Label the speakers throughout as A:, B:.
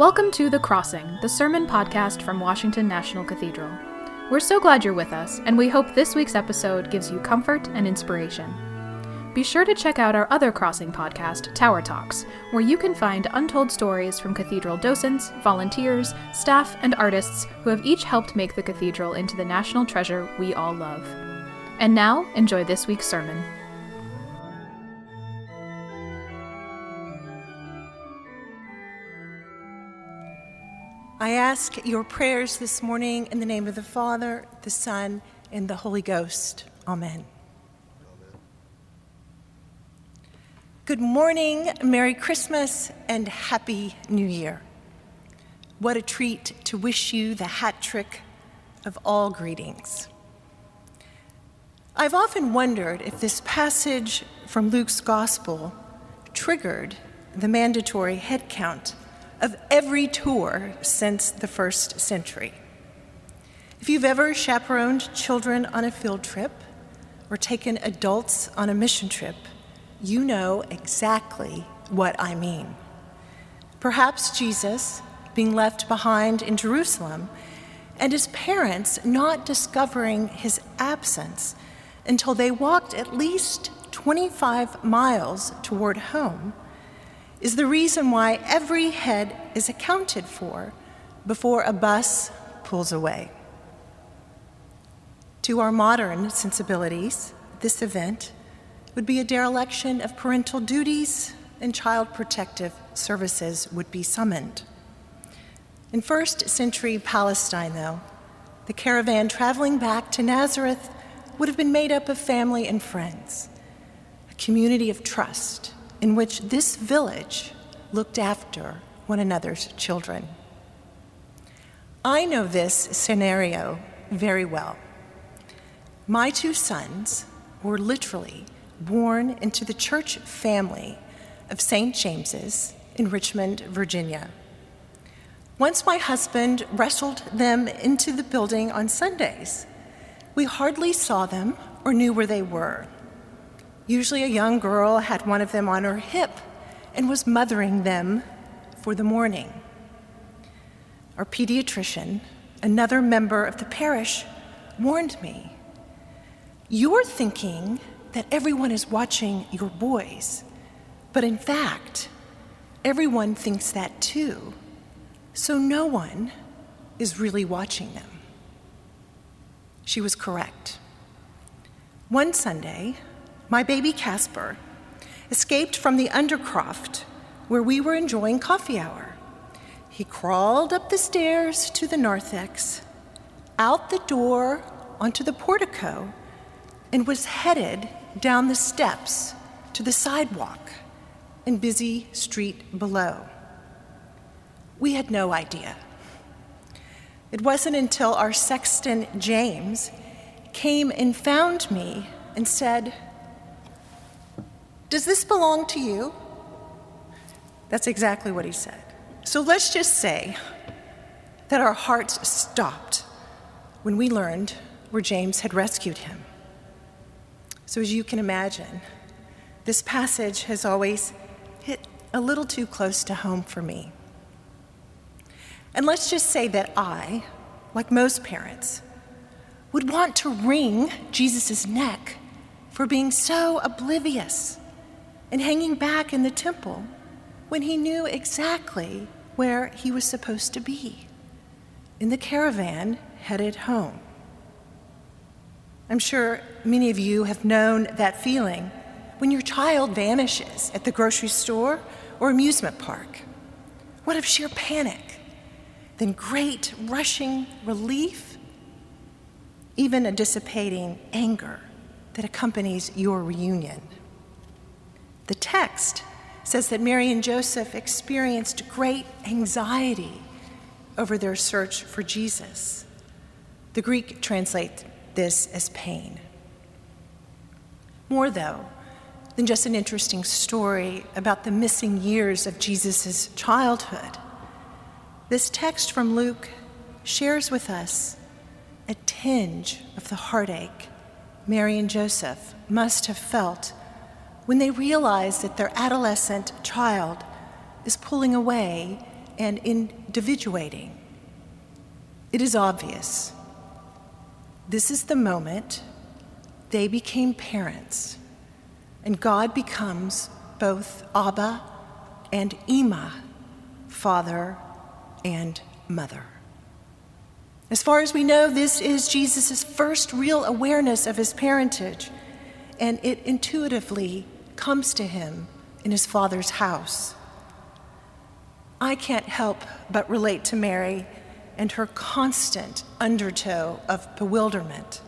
A: Welcome to The Crossing, the sermon podcast from Washington National Cathedral. We're so glad you're with us, and we hope this week's episode gives you comfort and inspiration. Be sure to check out our other Crossing podcast, Tower Talks, where you can find untold stories from cathedral docents, volunteers, staff, and artists who have each helped make the cathedral into the national treasure we all love. And now, enjoy this week's sermon.
B: I ask your prayers this morning in the name of the Father, the Son, and the Holy Ghost. Amen. Good morning, Merry Christmas, and Happy New Year. What a treat to wish you the hat trick of all greetings. I've often wondered if this passage from Luke's Gospel triggered the mandatory head count of every tour since the first century. If you've ever chaperoned children on a field trip or taken adults on a mission trip, you know exactly what I mean. Perhaps Jesus being left behind in Jerusalem and his parents not discovering his absence until they walked at least 25 miles toward home is the reason why every head is accounted for before a bus pulls away. To our modern sensibilities, this event would be a dereliction of parental duties and child protective services would be summoned. In first century Palestine, though, the caravan traveling back to Nazareth would have been made up of family and friends, a community of trust in which this village looked after one another's children. I know this scenario very well. My two sons were literally born into the church family of St. James's in Richmond, Virginia. Once my husband wrestled them into the building on Sundays, we hardly saw them or knew where they were. Usually, a young girl had one of them on her hip and was mothering them for the morning. Our pediatrician, another member of the parish, warned me You're thinking that everyone is watching your boys, but in fact, everyone thinks that too. So no one is really watching them. She was correct. One Sunday, my baby Casper, escaped from the undercroft where we were enjoying coffee hour. He crawled up the stairs to the narthex, out the door onto the portico, and was headed down the steps to the sidewalk and busy street below. We had no idea. It wasn't until our sexton, James, came and found me and said, does this belong to you? That's exactly what he said. So let's just say that our hearts stopped when we learned where James had rescued him. So, as you can imagine, this passage has always hit a little too close to home for me. And let's just say that I, like most parents, would want to wring Jesus' neck for being so oblivious and hanging back in the temple when he knew exactly where he was supposed to be in the caravan headed home. I'm sure many of you have known that feeling when your child vanishes at the grocery store or amusement park. What of sheer panic? Then great rushing relief, even a dissipating anger that accompanies your reunion. The text says that Mary and Joseph experienced great anxiety over their search for Jesus. The Greek translates this as pain. More, though, than just an interesting story about the missing years of Jesus' childhood, this text from Luke shares with us a tinge of the heartache Mary and Joseph must have felt when they realize that their adolescent child is pulling away and individuating. It is obvious. This is the moment they became parents, and God becomes both Abba and Ima, father and mother. As far as we know, this is Jesus' first real awareness of his parentage, and it intuitively comes to him in his father's house. I can't help but relate to Mary and her constant undertow of bewilderment.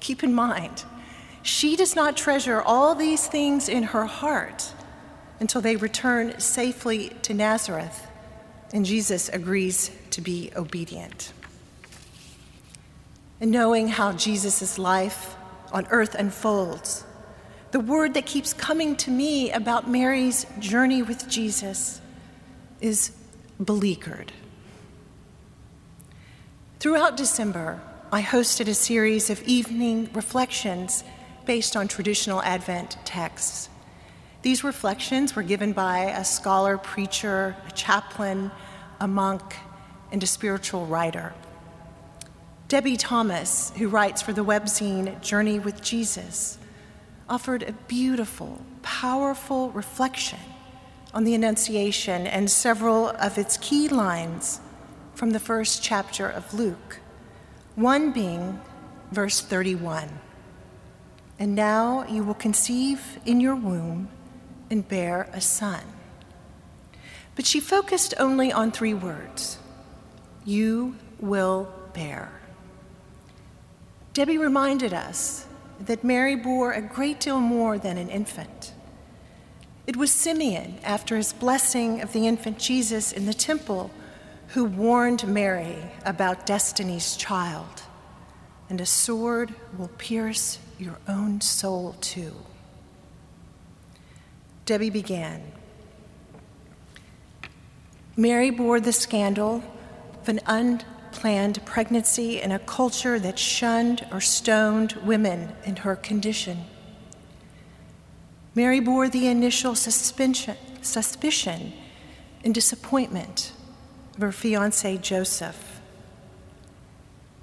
B: Keep in mind, she does not treasure all these things in her heart until they return safely to Nazareth and Jesus agrees to be obedient. And knowing how Jesus' life on earth unfolds, the word that keeps coming to me about Mary's journey with Jesus is beleaguered. Throughout December, I hosted a series of evening reflections based on traditional Advent texts. These reflections were given by a scholar, preacher, a chaplain, a monk, and a spiritual writer. Debie Thomas, who writes for the webzine Journey with Jesus, offered a beautiful, powerful reflection on the Annunciation and several of its key lines from the first chapter of Luke, one being verse 31. And now you will conceive in your womb and bear a son. But she focused only on three words You will bear. Debie reminded us that Mary bore a great deal more than an infant. It was Simeon, after his blessing of the infant Jesus in the temple, who warned Mary about destiny's child. And a sword will pierce your own soul too. Debie began. Mary bore the scandal of an unplanned pregnancy in a culture that shunned or stoned women in her condition. Mary bore the initial suspicion and disappointment of her fiance Joseph.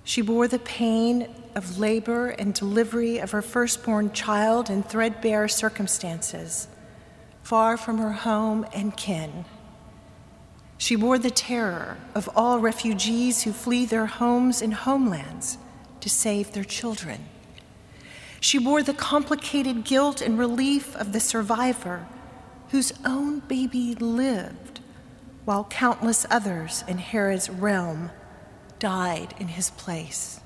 B: She bore the pain of labor and delivery of her firstborn child in threadbare circumstances far from her home and kin. She bore the terror of all refugees who flee their homes and homelands to save their children. She bore the complicated guilt and relief of the survivor whose own baby lived while countless others in Herod's realm died in his place.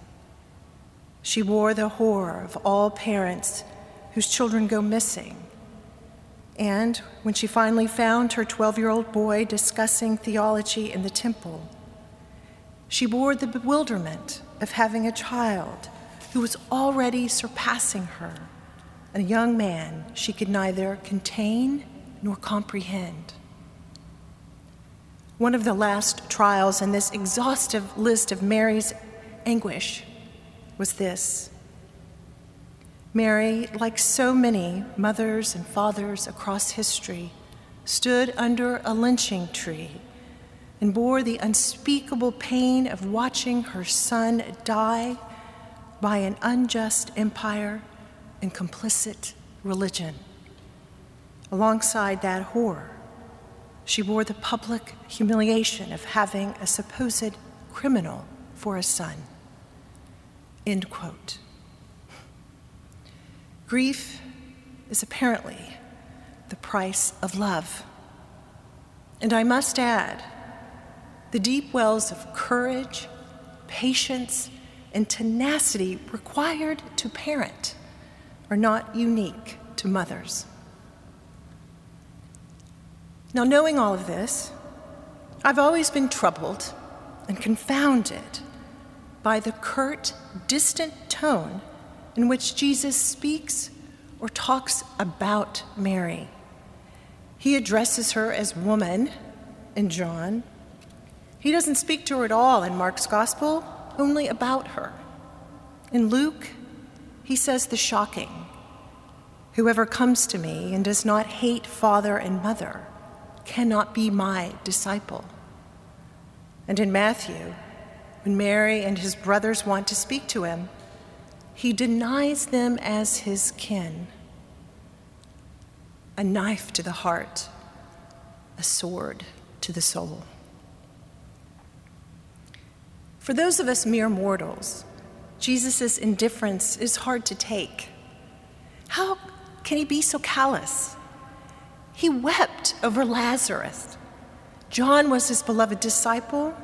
B: She bore the horror of all parents whose children go missing and when she finally found her 12 year old boy discussing theology in the temple, she bore the bewilderment of having a child who was already surpassing her, a young man she could neither contain nor comprehend. One of the last trials in this exhaustive list of Mary's anguish was this Mary, like so many mothers and fathers across history, stood under a lynching tree and bore the unspeakable pain of watching her son die by an unjust empire and complicit religion. Alongside that horror, she bore the public humiliation of having a supposed criminal for a son. End quote. Grief is apparently the price of love. And I must add, the deep wells of courage, patience, and tenacity required to parent are not unique to mothers. Now, knowing all of this, I've always been troubled and confounded by the curt, distant tone in which Jesus speaks or talks about Mary. He addresses her as woman in John. He doesn't speak to her at all in Mark's gospel, only about her. In Luke, he says the shocking Whoever comes to me and does not hate father and mother cannot be my disciple. And in Matthew, when Mary and his brothers want to speak to him, he denies them as his kin. A knife to the heart, a sword to the soul. For those of us mere mortals, Jesus' indifference is hard to take. How can he be so callous? He wept over Lazarus. John was his beloved disciple,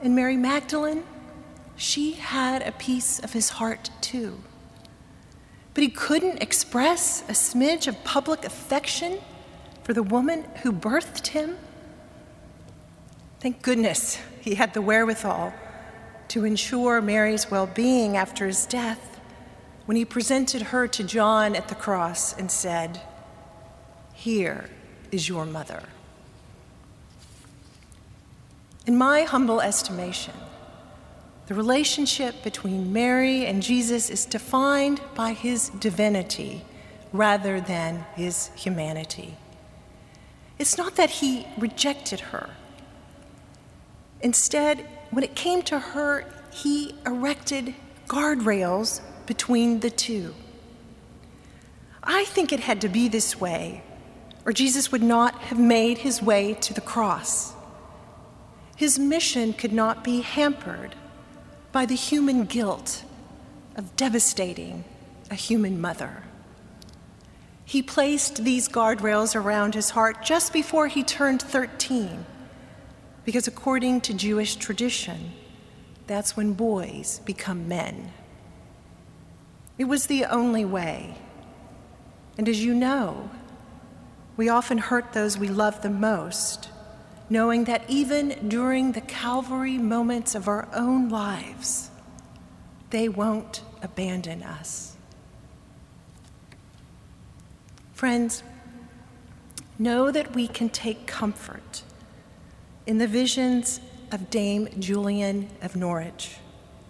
B: and Mary Magdalene, she had a piece of his heart too. But he couldn't express a smidge of public affection for the woman who birthed him. Thank goodness he had the wherewithal to ensure Mary's well being after his death when he presented her to John at the cross and said, Here is your mother. In my humble estimation, the relationship between Mary and Jesus is defined by his divinity rather than his humanity. It's not that he rejected her. Instead, when it came to her, he erected guardrails between the two. I think it had to be this way, or Jesus would not have made his way to the cross. His mission could not be hampered by the human guilt of devastating a human mother. He placed these guardrails around his heart just before he turned 13, because according to Jewish tradition, that's when boys become men. It was the only way. And as you know, we often hurt those we love the most knowing that even during the Calvary moments of our own lives, they won't abandon us. Friends, know that we can take comfort in the visions of Dame Julian of Norwich,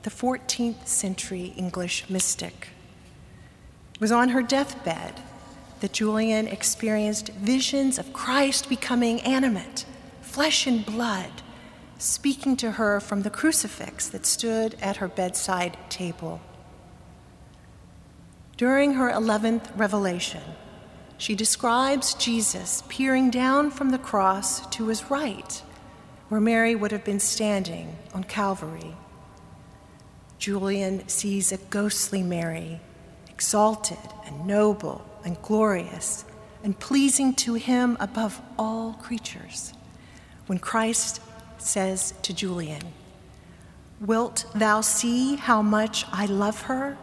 B: the 14th century English mystic. It was on her deathbed that Julian experienced visions of Christ becoming animate flesh and blood, speaking to her from the crucifix that stood at her bedside table. During her 11th revelation, she describes Jesus peering down from the cross to his right, where Mary would have been standing on Calvary. Julian sees a ghostly Mary, exalted and noble and glorious, and pleasing to him above all creatures when Christ says to Julian, Wilt thou see how much I love her,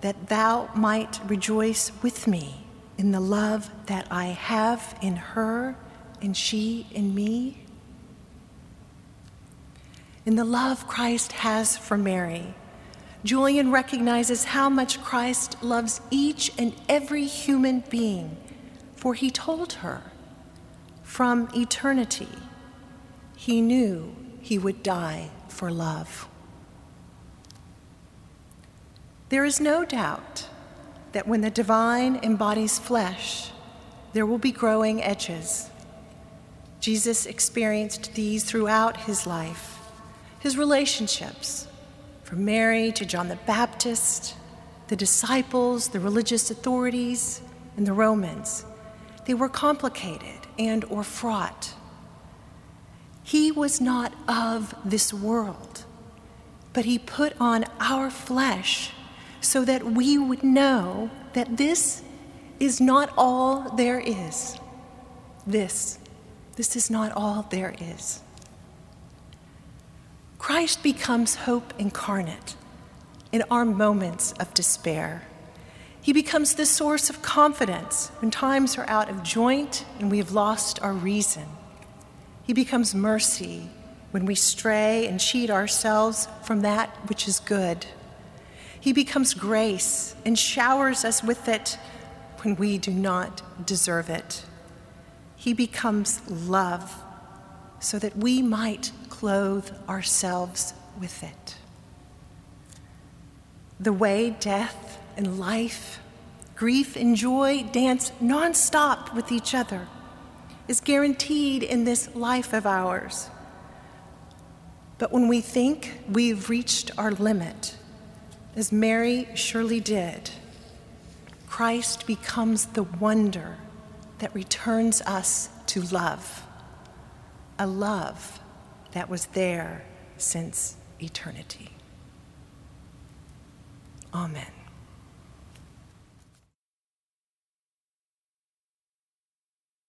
B: that thou might rejoice with me in the love that I have in her and she in me? In the love Christ has for Mary, Julian recognizes how much Christ loves each and every human being, for he told her, from eternity, he knew he would die for love. There is no doubt that when the divine embodies flesh, there will be growing edges. Jesus experienced these throughout his life, his relationships, from Mary to John the Baptist, the disciples, the religious authorities, and the Romans. They were complicated and or fraught. He was not of this world, but he put on our flesh so that we would know that this is not all there is. This, this is not all there is. Christ becomes hope incarnate in our moments of despair. He becomes the source of confidence when times are out of joint and we have lost our reason. He becomes mercy when we stray and cheat ourselves from that which is good. He becomes grace and showers us with it when we do not deserve it. He becomes love so that we might clothe ourselves with it. The way death and life, grief and joy dance nonstop with each other is guaranteed in this life of ours. But when we think we've reached our limit, as Mary surely did, Christ becomes the wonder that returns us to love, a love that was there since eternity. Amen.